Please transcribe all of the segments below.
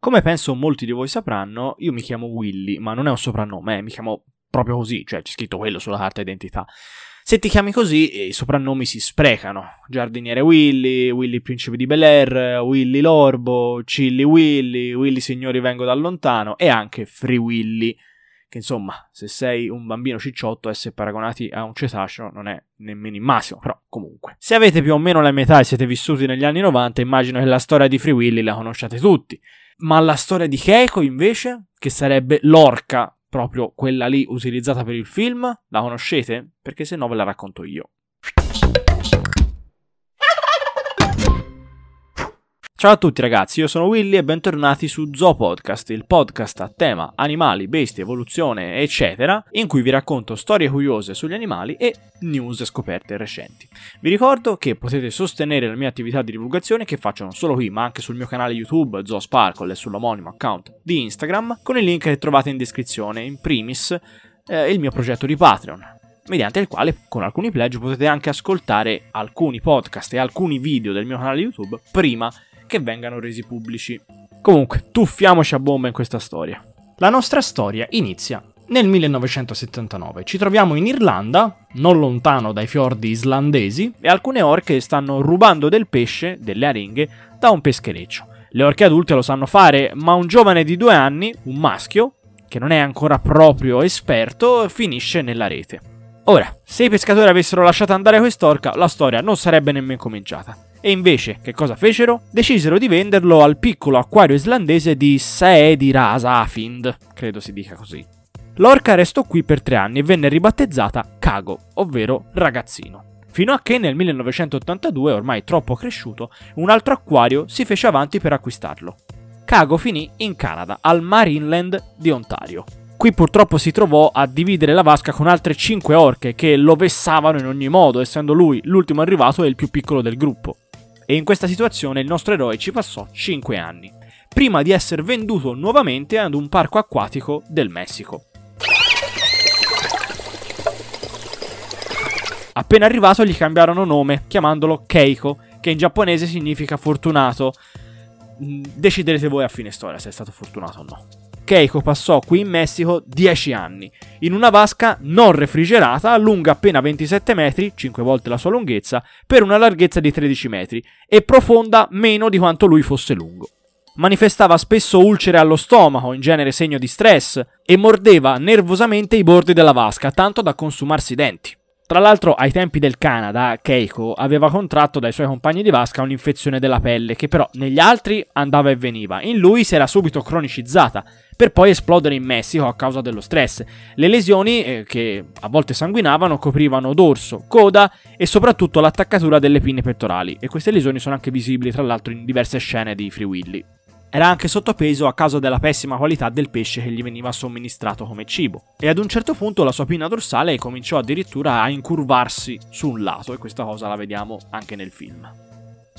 Come penso molti di voi sapranno, io mi chiamo Willy, ma non è un soprannome, eh, mi chiamo proprio così, cioè c'è scritto quello sulla carta d'identità. Se ti chiami così, i soprannomi si sprecano. Giardiniere Willy, Willy Principe di Bel Air, Willy Lorbo, Chilly Willy, Willy Signori Vengo da lontano e anche Free Willy. Che insomma, se sei un bambino cicciotto, essere paragonati a un cetaceo non è nemmeno il massimo, però comunque. Se avete più o meno la metà e siete vissuti negli anni 90, immagino che la storia di Free Willy la conosciate tutti. Ma la storia di Keiko, invece, che sarebbe l'orca proprio quella lì utilizzata per il film, la conoscete? Perché se no ve la racconto io. Ciao a tutti ragazzi, io sono Willy e bentornati su Zoo Podcast, il podcast a tema animali, bestie, evoluzione, eccetera, in cui vi racconto storie curiose sugli animali e news scoperte recenti. Vi ricordo che potete sostenere la mia attività di divulgazione che faccio non solo qui, ma anche sul mio canale YouTube Zoo Sparkle e sull'omonimo account di Instagram, con il link che trovate in descrizione, in primis eh, il mio progetto di Patreon, mediante il quale con alcuni pledge potete anche ascoltare alcuni podcast e alcuni video del mio canale YouTube prima che vengano resi pubblici. Comunque, tuffiamoci a bomba in questa storia. La nostra storia inizia nel 1979. Ci troviamo in Irlanda, non lontano dai fiordi islandesi, e alcune orche stanno rubando del pesce, delle aringhe, da un peschereccio. Le orche adulte lo sanno fare, ma un giovane di due anni, un maschio, che non è ancora proprio esperto, finisce nella rete. Ora, se i pescatori avessero lasciato andare quest'orca, la storia non sarebbe nemmeno cominciata. E invece, che cosa fecero? Decisero di venderlo al piccolo acquario islandese di Saedi Rasa Afind, credo si dica così. L'orca restò qui per tre anni e venne ribattezzata Kago, ovvero ragazzino. Fino a che nel 1982, ormai troppo cresciuto, un altro acquario si fece avanti per acquistarlo. Kago finì in Canada, al Marineland di Ontario. Qui purtroppo si trovò a dividere la vasca con altre 5 orche che lo vessavano in ogni modo, essendo lui l'ultimo arrivato e il più piccolo del gruppo e in questa situazione il nostro eroe ci passò 5 anni, prima di essere venduto nuovamente ad un parco acquatico del Messico. Appena arrivato gli cambiarono nome, chiamandolo Keiko, che in giapponese significa fortunato. Mm, deciderete voi a fine storia se è stato fortunato o no. Keiko passò qui in Messico 10 anni, in una vasca non refrigerata, lunga appena 27 metri, 5 volte la sua lunghezza, per una larghezza di 13 metri, e profonda meno di quanto lui fosse lungo. Manifestava spesso ulcere allo stomaco, in genere segno di stress, e mordeva nervosamente i bordi della vasca, tanto da consumarsi i denti. Tra l'altro, ai tempi del Canada, Keiko aveva contratto dai suoi compagni di vasca un'infezione della pelle, che però negli altri andava e veniva. In lui si era subito cronicizzata, per poi esplodere in Messico a causa dello stress. Le lesioni, eh, che a volte sanguinavano, coprivano dorso, coda e soprattutto l'attaccatura delle pinne pettorali, e queste lesioni sono anche visibili tra l'altro in diverse scene di Free Willy. Era anche sottopeso a causa della pessima qualità del pesce che gli veniva somministrato come cibo. E ad un certo punto la sua pinna dorsale cominciò addirittura a incurvarsi su un lato, e questa cosa la vediamo anche nel film.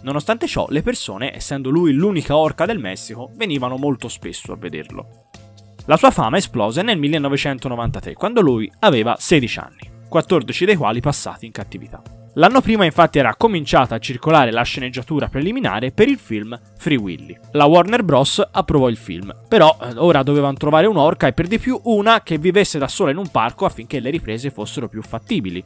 Nonostante ciò, le persone, essendo lui l'unica orca del Messico, venivano molto spesso a vederlo. La sua fama esplose nel 1993, quando lui aveva 16 anni, 14 dei quali passati in cattività. L'anno prima infatti era cominciata a circolare la sceneggiatura preliminare per il film Free Willy. La Warner Bros. approvò il film, però eh, ora dovevano trovare un'orca e per di più una che vivesse da sola in un parco affinché le riprese fossero più fattibili.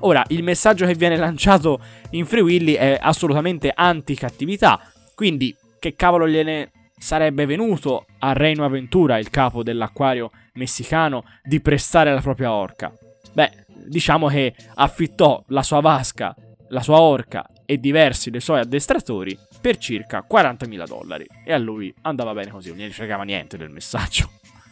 Ora, il messaggio che viene lanciato in Free Willy è assolutamente anti-cattività, quindi che cavolo gliene sarebbe venuto a Reino Aventura, il capo dell'acquario messicano, di prestare la propria orca? Beh, diciamo che affittò la sua vasca, la sua orca e diversi dei suoi addestratori per circa 40.000 dollari. E a lui andava bene così, non gli fregava niente del messaggio.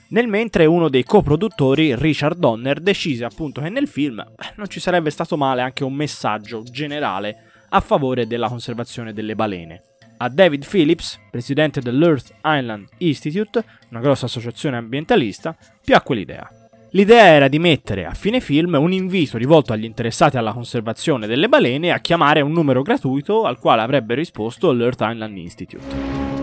Nel mentre uno dei coproduttori, Richard Donner, decise appunto che nel film beh, non ci sarebbe stato male anche un messaggio generale a favore della conservazione delle balene. A David Phillips, presidente dell'Earth Island Institute, una grossa associazione ambientalista, piacque l'idea. L'idea era di mettere a fine film un invito rivolto agli interessati alla conservazione delle balene a chiamare un numero gratuito al quale avrebbe risposto l'Earth Island Institute.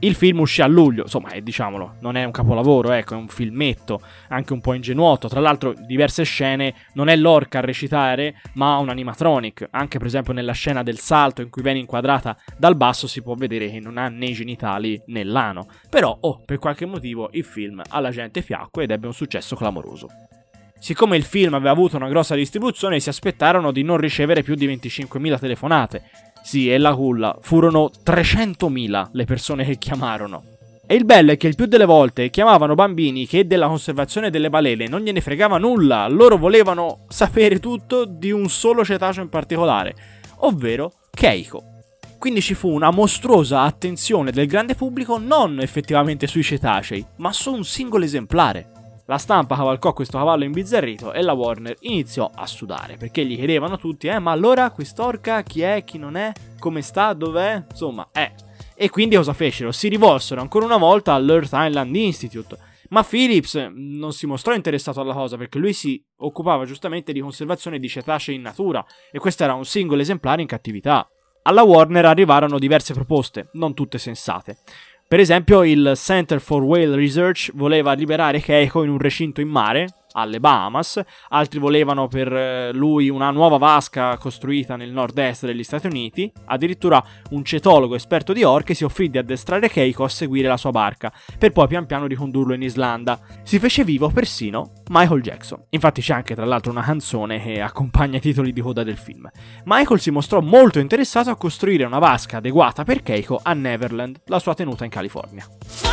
Il film uscì a luglio, insomma, eh, diciamolo, non è un capolavoro, ecco, è un filmetto, anche un po' ingenuoto. Tra l'altro, diverse scene non è l'orca a recitare, ma un animatronic. Anche per esempio nella scena del salto in cui viene inquadrata dal basso si può vedere che non ha né genitali né l'ano. Però, oh, per qualche motivo il film alla gente piacque ed ebbe un successo clamoroso. Siccome il film aveva avuto una grossa distribuzione, si aspettarono di non ricevere più di 25.000 telefonate, sì, e la culla. Furono 300.000 le persone che chiamarono. E il bello è che il più delle volte chiamavano bambini che della conservazione delle balene non gliene fregava nulla, loro volevano sapere tutto di un solo cetaceo in particolare, ovvero Keiko. Quindi ci fu una mostruosa attenzione del grande pubblico non effettivamente sui cetacei, ma su un singolo esemplare. La stampa cavalcò questo cavallo imbizzarrito e la Warner iniziò a sudare perché gli chiedevano tutti: Eh, ma allora quest'orca chi è, chi non è, come sta, dov'è? Insomma, eh. E quindi cosa fecero? Si rivolsero ancora una volta all'Earth Island Institute. Ma Phillips non si mostrò interessato alla cosa perché lui si occupava giustamente di conservazione di cetacei in natura e questo era un singolo esemplare in cattività. Alla Warner arrivarono diverse proposte, non tutte sensate. Per esempio, il Center for Whale Research voleva liberare Keiko in un recinto in mare, alle Bahamas, altri volevano per eh, lui una nuova vasca costruita nel nord-est degli Stati Uniti, addirittura un cetologo esperto di orche si offrì di addestrare Keiko a seguire la sua barca, per poi pian piano ricondurlo in Islanda. Si fece vivo persino Michael Jackson. Infatti c'è anche tra l'altro una canzone che accompagna i titoli di coda del film. Michael si mostrò molto interessato a costruire una vasca adeguata per Keiko a Neverland, la sua tenuta in California.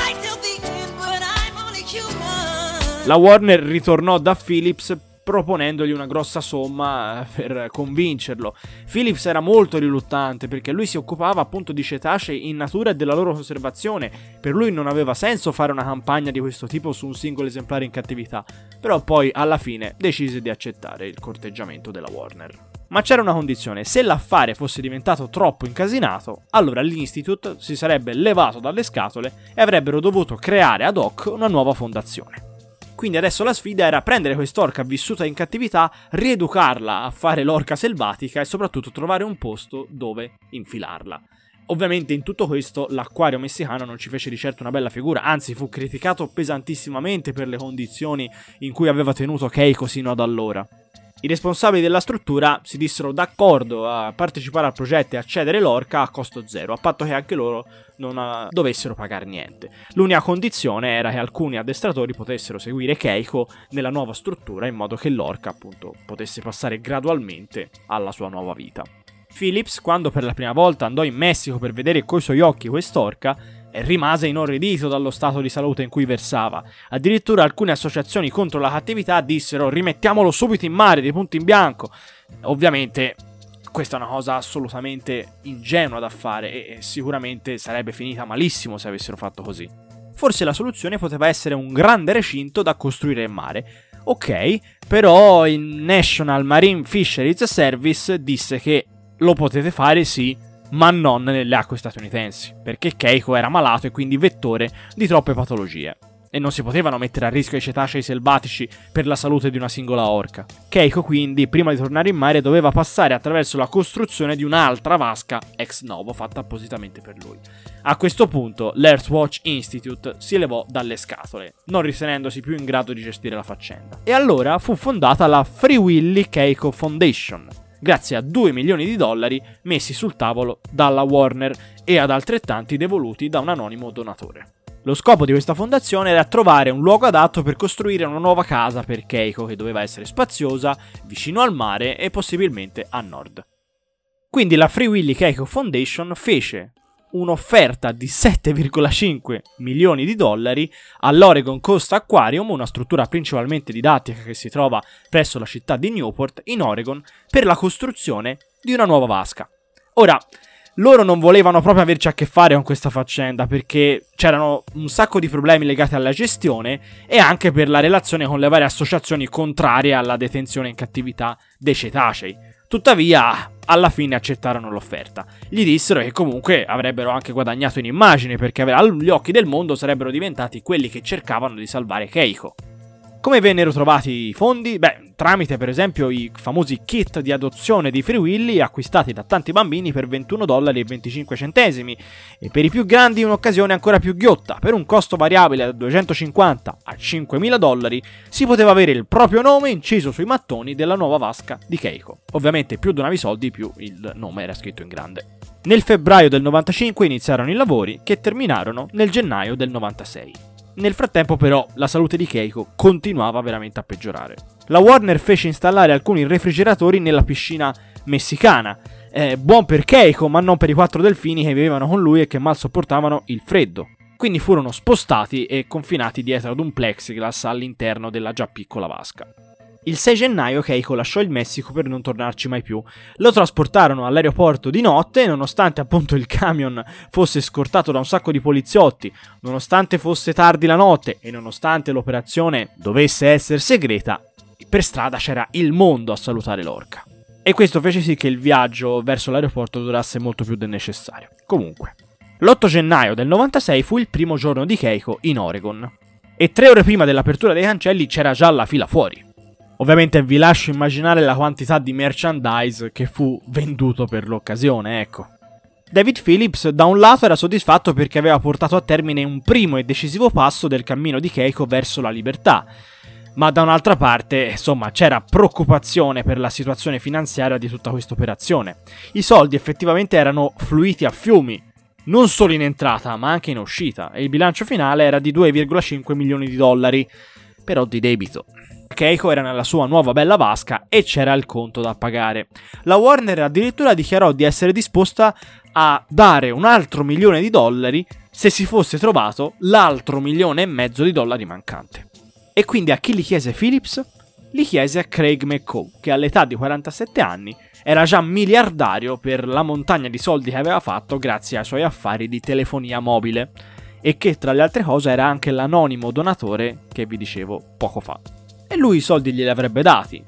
La Warner ritornò da Philips proponendogli una grossa somma eh, per convincerlo. Philips era molto riluttante perché lui si occupava appunto di cetacei in natura e della loro conservazione. Per lui non aveva senso fare una campagna di questo tipo su un singolo esemplare in cattività, però poi alla fine decise di accettare il corteggiamento della Warner. Ma c'era una condizione, se l'affare fosse diventato troppo incasinato, allora l'Institute si sarebbe levato dalle scatole e avrebbero dovuto creare ad hoc una nuova fondazione. Quindi adesso la sfida era prendere quest'orca vissuta in cattività, rieducarla a fare l'orca selvatica e soprattutto trovare un posto dove infilarla. Ovviamente in tutto questo l'acquario messicano non ci fece di certo una bella figura, anzi fu criticato pesantissimamente per le condizioni in cui aveva tenuto Keiko sino ad allora. I responsabili della struttura si dissero d'accordo a partecipare al progetto e a cedere l'orca a costo zero, a patto che anche loro non uh, dovessero pagare niente. L'unica condizione era che alcuni addestratori potessero seguire Keiko nella nuova struttura in modo che l'orca appunto potesse passare gradualmente alla sua nuova vita. Phillips, quando per la prima volta andò in Messico per vedere coi suoi occhi quest'orca, rimase inorridito dallo stato di salute in cui versava. Addirittura alcune associazioni contro la cattività dissero rimettiamolo subito in mare, dei punti in bianco. Ovviamente questa è una cosa assolutamente ingenua da fare e sicuramente sarebbe finita malissimo se avessero fatto così. Forse la soluzione poteva essere un grande recinto da costruire in mare. Ok, però il National Marine Fisheries Service disse che lo potete fare sì, ma non nelle acque statunitensi, perché Keiko era malato e quindi vettore di troppe patologie. E non si potevano mettere a rischio i cetacei selvatici per la salute di una singola orca. Keiko quindi, prima di tornare in mare, doveva passare attraverso la costruzione di un'altra vasca ex novo fatta appositamente per lui. A questo punto l'Earthwatch Institute si levò dalle scatole, non ritenendosi più in grado di gestire la faccenda. E allora fu fondata la Free Willy Keiko Foundation, grazie a 2 milioni di dollari messi sul tavolo dalla Warner e ad altrettanti devoluti da un anonimo donatore. Lo scopo di questa fondazione era trovare un luogo adatto per costruire una nuova casa per Keiko che doveva essere spaziosa, vicino al mare e possibilmente a nord. Quindi la Free Willy Keiko Foundation fece un'offerta di 7,5 milioni di dollari all'Oregon Coast Aquarium, una struttura principalmente didattica che si trova presso la città di Newport, in Oregon, per la costruzione di una nuova vasca. Ora, loro non volevano proprio averci a che fare con questa faccenda perché c'erano un sacco di problemi legati alla gestione e anche per la relazione con le varie associazioni contrarie alla detenzione in cattività dei cetacei. Tuttavia, alla fine accettarono l'offerta. Gli dissero che comunque avrebbero anche guadagnato in immagine perché agli occhi del mondo sarebbero diventati quelli che cercavano di salvare Keiko. Come vennero trovati i fondi? Beh, tramite per esempio i famosi kit di adozione di Free Willy acquistati da tanti bambini per 21 dollari e 25 centesimi e per i più grandi un'occasione ancora più ghiotta, per un costo variabile da 250 a 5.000 dollari si poteva avere il proprio nome inciso sui mattoni della nuova vasca di Keiko. Ovviamente più donavi soldi più il nome era scritto in grande. Nel febbraio del 95 iniziarono i lavori che terminarono nel gennaio del 96. Nel frattempo però la salute di Keiko continuava veramente a peggiorare. La Warner fece installare alcuni refrigeratori nella piscina messicana, eh, buon per Keiko ma non per i quattro delfini che vivevano con lui e che mal sopportavano il freddo. Quindi furono spostati e confinati dietro ad un plexiglass all'interno della già piccola vasca. Il 6 gennaio Keiko lasciò il Messico per non tornarci mai più. Lo trasportarono all'aeroporto di notte e nonostante appunto il camion fosse scortato da un sacco di poliziotti, nonostante fosse tardi la notte e nonostante l'operazione dovesse essere segreta, per strada c'era il mondo a salutare l'orca. E questo fece sì che il viaggio verso l'aeroporto durasse molto più del necessario. Comunque, l'8 gennaio del 96 fu il primo giorno di Keiko in Oregon. E tre ore prima dell'apertura dei cancelli c'era già la fila fuori. Ovviamente vi lascio immaginare la quantità di merchandise che fu venduto per l'occasione, ecco. David Phillips da un lato era soddisfatto perché aveva portato a termine un primo e decisivo passo del cammino di Keiko verso la libertà, ma da un'altra parte, insomma, c'era preoccupazione per la situazione finanziaria di tutta questa operazione. I soldi effettivamente erano fluiti a fiumi, non solo in entrata, ma anche in uscita, e il bilancio finale era di 2,5 milioni di dollari, però di debito. Keiko era nella sua nuova bella vasca e c'era il conto da pagare. La Warner addirittura dichiarò di essere disposta a dare un altro milione di dollari se si fosse trovato l'altro milione e mezzo di dollari mancante. E quindi a chi li chiese Phillips? Li chiese a Craig McCaw, che all'età di 47 anni era già miliardario per la montagna di soldi che aveva fatto grazie ai suoi affari di telefonia mobile e che tra le altre cose era anche l'anonimo donatore che vi dicevo poco fa e lui i soldi glieli avrebbe dati.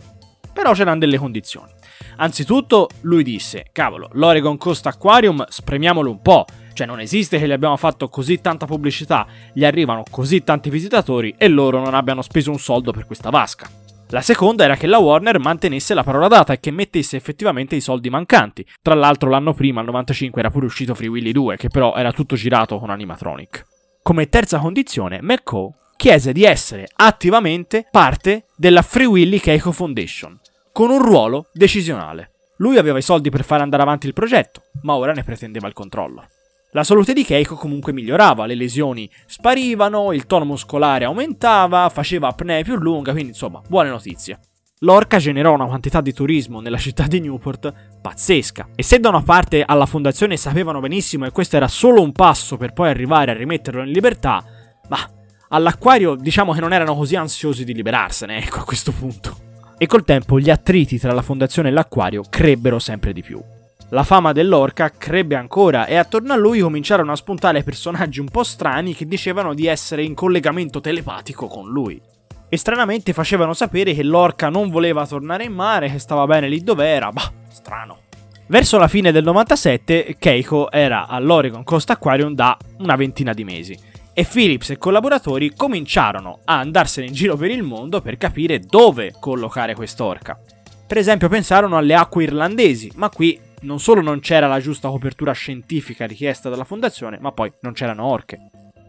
Però c'erano delle condizioni. Anzitutto lui disse, cavolo, l'Oregon Coast Aquarium spremiamolo un po', cioè non esiste che gli abbiamo fatto così tanta pubblicità, gli arrivano così tanti visitatori e loro non abbiano speso un soldo per questa vasca. La seconda era che la Warner mantenesse la parola data e che mettesse effettivamente i soldi mancanti. Tra l'altro l'anno prima, al 95, era pure uscito Free Willy 2, che però era tutto girato con animatronic. Come terza condizione, McCall chiese di essere attivamente parte della Free Willy Keiko Foundation, con un ruolo decisionale. Lui aveva i soldi per fare andare avanti il progetto, ma ora ne pretendeva il controllo. La salute di Keiko comunque migliorava, le lesioni sparivano, il tono muscolare aumentava, faceva apnea più lunga, quindi insomma, buone notizie. L'orca generò una quantità di turismo nella città di Newport pazzesca. E se da una parte alla fondazione sapevano benissimo che questo era solo un passo per poi arrivare a rimetterlo in libertà, ma all'acquario diciamo che non erano così ansiosi di liberarsene, ecco a questo punto. E col tempo gli attriti tra la fondazione e l'acquario crebbero sempre di più. La fama dell'orca crebbe ancora e attorno a lui cominciarono a spuntare personaggi un po' strani che dicevano di essere in collegamento telepatico con lui. E stranamente facevano sapere che l'orca non voleva tornare in mare, che stava bene lì dove era, bah, strano. Verso la fine del 97 Keiko era all'Oregon Coast Aquarium da una ventina di mesi e Philips e collaboratori cominciarono a andarsene in giro per il mondo per capire dove collocare quest'orca. Per esempio pensarono alle acque irlandesi, ma qui non solo non c'era la giusta copertura scientifica richiesta dalla fondazione, ma poi non c'erano orche.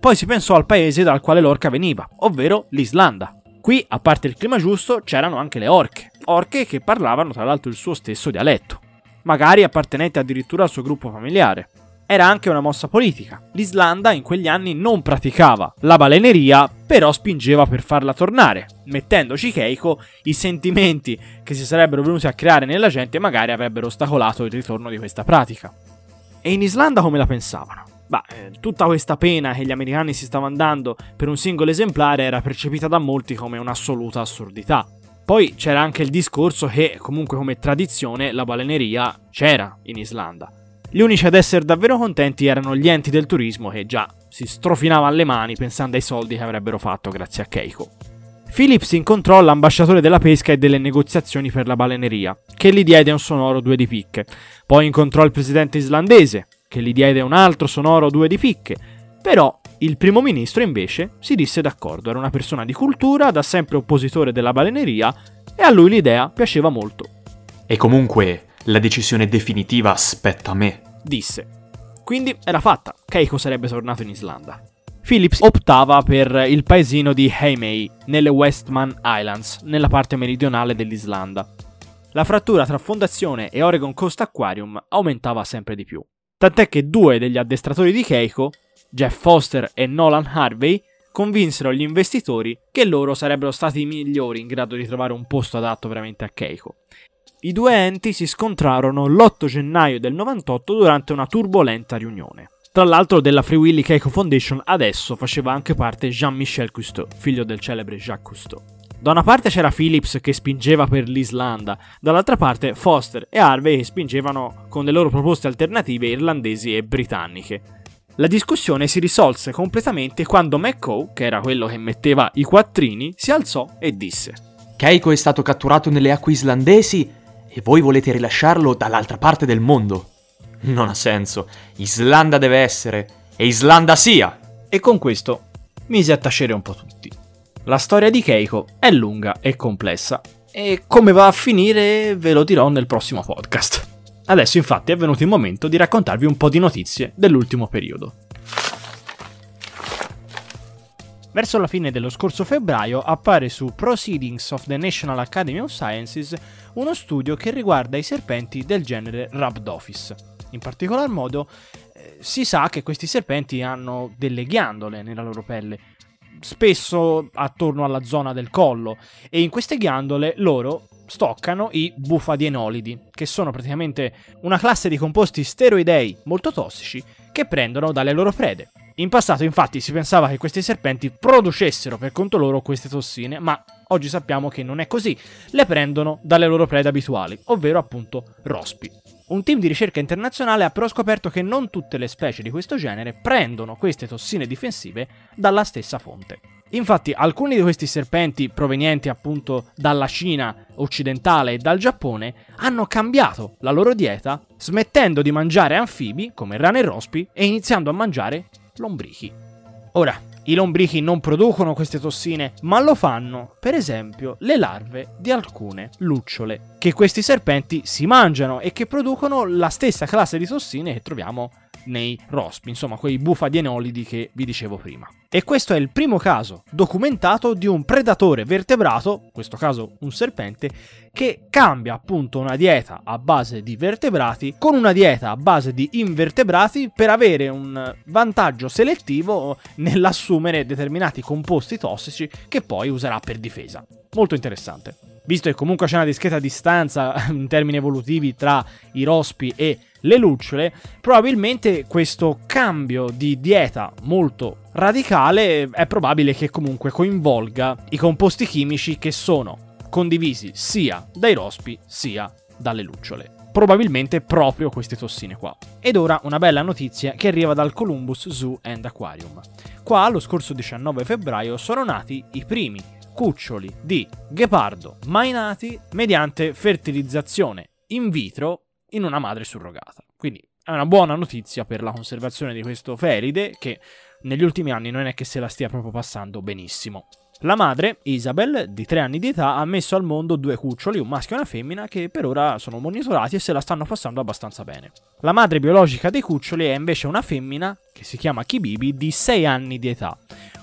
Poi si pensò al paese dal quale l'orca veniva, ovvero l'Islanda. Qui, a parte il clima giusto, c'erano anche le orche, orche che parlavano tra l'altro il suo stesso dialetto, magari appartenenti addirittura al suo gruppo familiare era anche una mossa politica. L'Islanda in quegli anni non praticava la baleneria, però spingeva per farla tornare, mettendoci Keiko i sentimenti che si sarebbero venuti a creare nella gente magari avrebbero ostacolato il ritorno di questa pratica. E in Islanda come la pensavano? Beh, eh, tutta questa pena che gli americani si stavano dando per un singolo esemplare era percepita da molti come un'assoluta assurdità. Poi c'era anche il discorso che, comunque come tradizione, la baleneria c'era in Islanda. Gli unici ad essere davvero contenti erano gli enti del turismo che già si strofinavano le mani pensando ai soldi che avrebbero fatto grazie a Keiko. Phillips incontrò l'ambasciatore della pesca e delle negoziazioni per la baleneria, che gli diede un sonoro due di picche. Poi incontrò il presidente islandese, che gli diede un altro sonoro due di picche. Però il primo ministro invece si disse d'accordo, era una persona di cultura, da sempre oppositore della baleneria, e a lui l'idea piaceva molto. E comunque la decisione definitiva spetta a me. Disse. Quindi era fatta, Keiko sarebbe tornato in Islanda. Phillips optava per il paesino di Heimei, nelle Westman Islands, nella parte meridionale dell'Islanda. La frattura tra fondazione e Oregon Coast Aquarium aumentava sempre di più. Tant'è che due degli addestratori di Keiko, Jeff Foster e Nolan Harvey, convinsero gli investitori che loro sarebbero stati i migliori in grado di trovare un posto adatto veramente a Keiko. I due enti si scontrarono l'8 gennaio del 98 durante una turbolenta riunione. Tra l'altro della Free Willy Keiko Foundation adesso faceva anche parte Jean-Michel Cousteau, figlio del celebre Jacques Cousteau. Da una parte c'era Phillips che spingeva per l'Islanda, dall'altra parte Foster e Harvey che spingevano con le loro proposte alternative irlandesi e britanniche. La discussione si risolse completamente quando McCow, che era quello che metteva i quattrini, si alzò e disse: Keiko è stato catturato nelle acque islandesi e voi volete rilasciarlo dall'altra parte del mondo. Non ha senso. Islanda deve essere. E Islanda sia! E con questo mise a tacere un po' tutti. La storia di Keiko è lunga e complessa. E come va a finire ve lo dirò nel prossimo podcast. Adesso infatti è venuto il momento di raccontarvi un po' di notizie dell'ultimo periodo. Verso la fine dello scorso febbraio appare su Proceedings of the National Academy of Sciences uno studio che riguarda i serpenti del genere Rhabdophis. In particolar modo eh, si sa che questi serpenti hanno delle ghiandole nella loro pelle, spesso attorno alla zona del collo, e in queste ghiandole loro stoccano i bufadienolidi, che sono praticamente una classe di composti steroidei molto tossici che prendono dalle loro prede. In passato infatti si pensava che questi serpenti producessero per conto loro queste tossine, ma oggi sappiamo che non è così, le prendono dalle loro prede abituali, ovvero appunto rospi. Un team di ricerca internazionale ha però scoperto che non tutte le specie di questo genere prendono queste tossine difensive dalla stessa fonte. Infatti alcuni di questi serpenti provenienti appunto dalla Cina occidentale e dal Giappone hanno cambiato la loro dieta smettendo di mangiare anfibi come rane e rospi e iniziando a mangiare lombrichi. Ora, i lombrichi non producono queste tossine, ma lo fanno, per esempio, le larve di alcune lucciole, che questi serpenti si mangiano e che producono la stessa classe di tossine che troviamo nei rospi, insomma quei bufadienolidi che vi dicevo prima. E questo è il primo caso documentato di un predatore vertebrato, in questo caso un serpente, che cambia appunto una dieta a base di vertebrati con una dieta a base di invertebrati per avere un vantaggio selettivo nell'assumere determinati composti tossici che poi userà per difesa. Molto interessante. Visto che comunque c'è una discreta distanza in termini evolutivi tra i rospi e le lucciole, probabilmente questo cambio di dieta molto radicale è probabile che comunque coinvolga i composti chimici che sono condivisi sia dai rospi sia dalle lucciole. Probabilmente proprio queste tossine qua. Ed ora una bella notizia che arriva dal Columbus Zoo and Aquarium. Qua lo scorso 19 febbraio sono nati i primi cuccioli di ghepardo mai nati mediante fertilizzazione in vitro in una madre surrogata. Quindi è una buona notizia per la conservazione di questo feride che negli ultimi anni non è che se la stia proprio passando benissimo. La madre, Isabel, di 3 anni di età, ha messo al mondo due cuccioli, un maschio e una femmina, che per ora sono monitorati e se la stanno passando abbastanza bene. La madre biologica dei cuccioli è invece una femmina, che si chiama Kibibi, di 6 anni di età.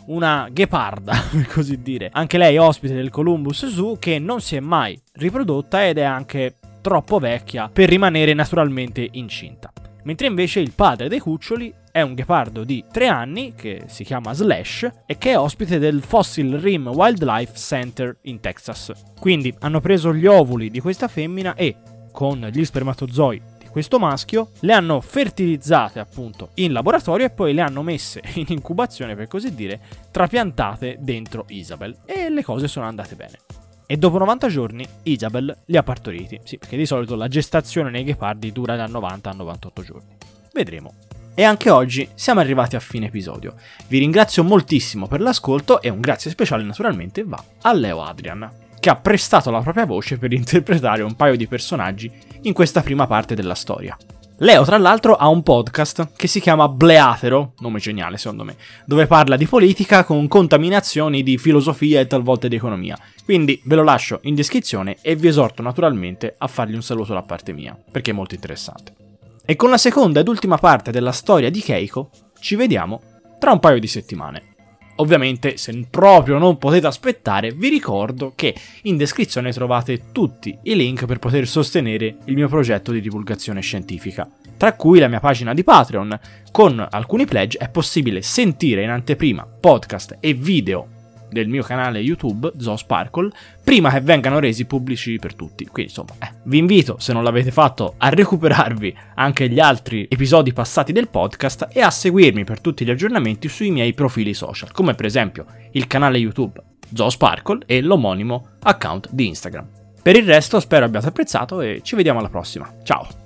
Una gheparda, per così dire. Anche lei è ospite del Columbus Zoo, che non si è mai riprodotta ed è anche troppo vecchia per rimanere naturalmente incinta. Mentre invece il padre dei cuccioli è un ghepardo di 3 anni che si chiama Slash e che è ospite del Fossil Rim Wildlife Center in Texas. Quindi hanno preso gli ovuli di questa femmina e con gli spermatozoi di questo maschio le hanno fertilizzate appunto in laboratorio e poi le hanno messe in incubazione per così dire trapiantate dentro Isabel e le cose sono andate bene. E dopo 90 giorni Isabel li ha partoriti. Sì, perché di solito la gestazione nei ghepardi dura da 90 a 98 giorni. Vedremo. E anche oggi siamo arrivati a fine episodio. Vi ringrazio moltissimo per l'ascolto e un grazie speciale naturalmente va a Leo Adrian, che ha prestato la propria voce per interpretare un paio di personaggi in questa prima parte della storia. Leo, tra l'altro, ha un podcast che si chiama Bleatero, nome geniale secondo me, dove parla di politica con contaminazioni di filosofia e talvolta di economia. Quindi ve lo lascio in descrizione e vi esorto naturalmente a fargli un saluto da parte mia, perché è molto interessante. E con la seconda ed ultima parte della storia di Keiko ci vediamo tra un paio di settimane. Ovviamente, se proprio non potete aspettare, vi ricordo che in descrizione trovate tutti i link per poter sostenere il mio progetto di divulgazione scientifica, tra cui la mia pagina di Patreon. Con alcuni pledge è possibile sentire in anteprima podcast e video del mio canale YouTube, Zoosparkle, prima che vengano resi pubblici per tutti. Quindi insomma, eh, vi invito, se non l'avete fatto, a recuperarvi anche gli altri episodi passati del podcast e a seguirmi per tutti gli aggiornamenti sui miei profili social, come per esempio il canale YouTube Zoosparkle e l'omonimo account di Instagram. Per il resto spero abbiate apprezzato e ci vediamo alla prossima. Ciao!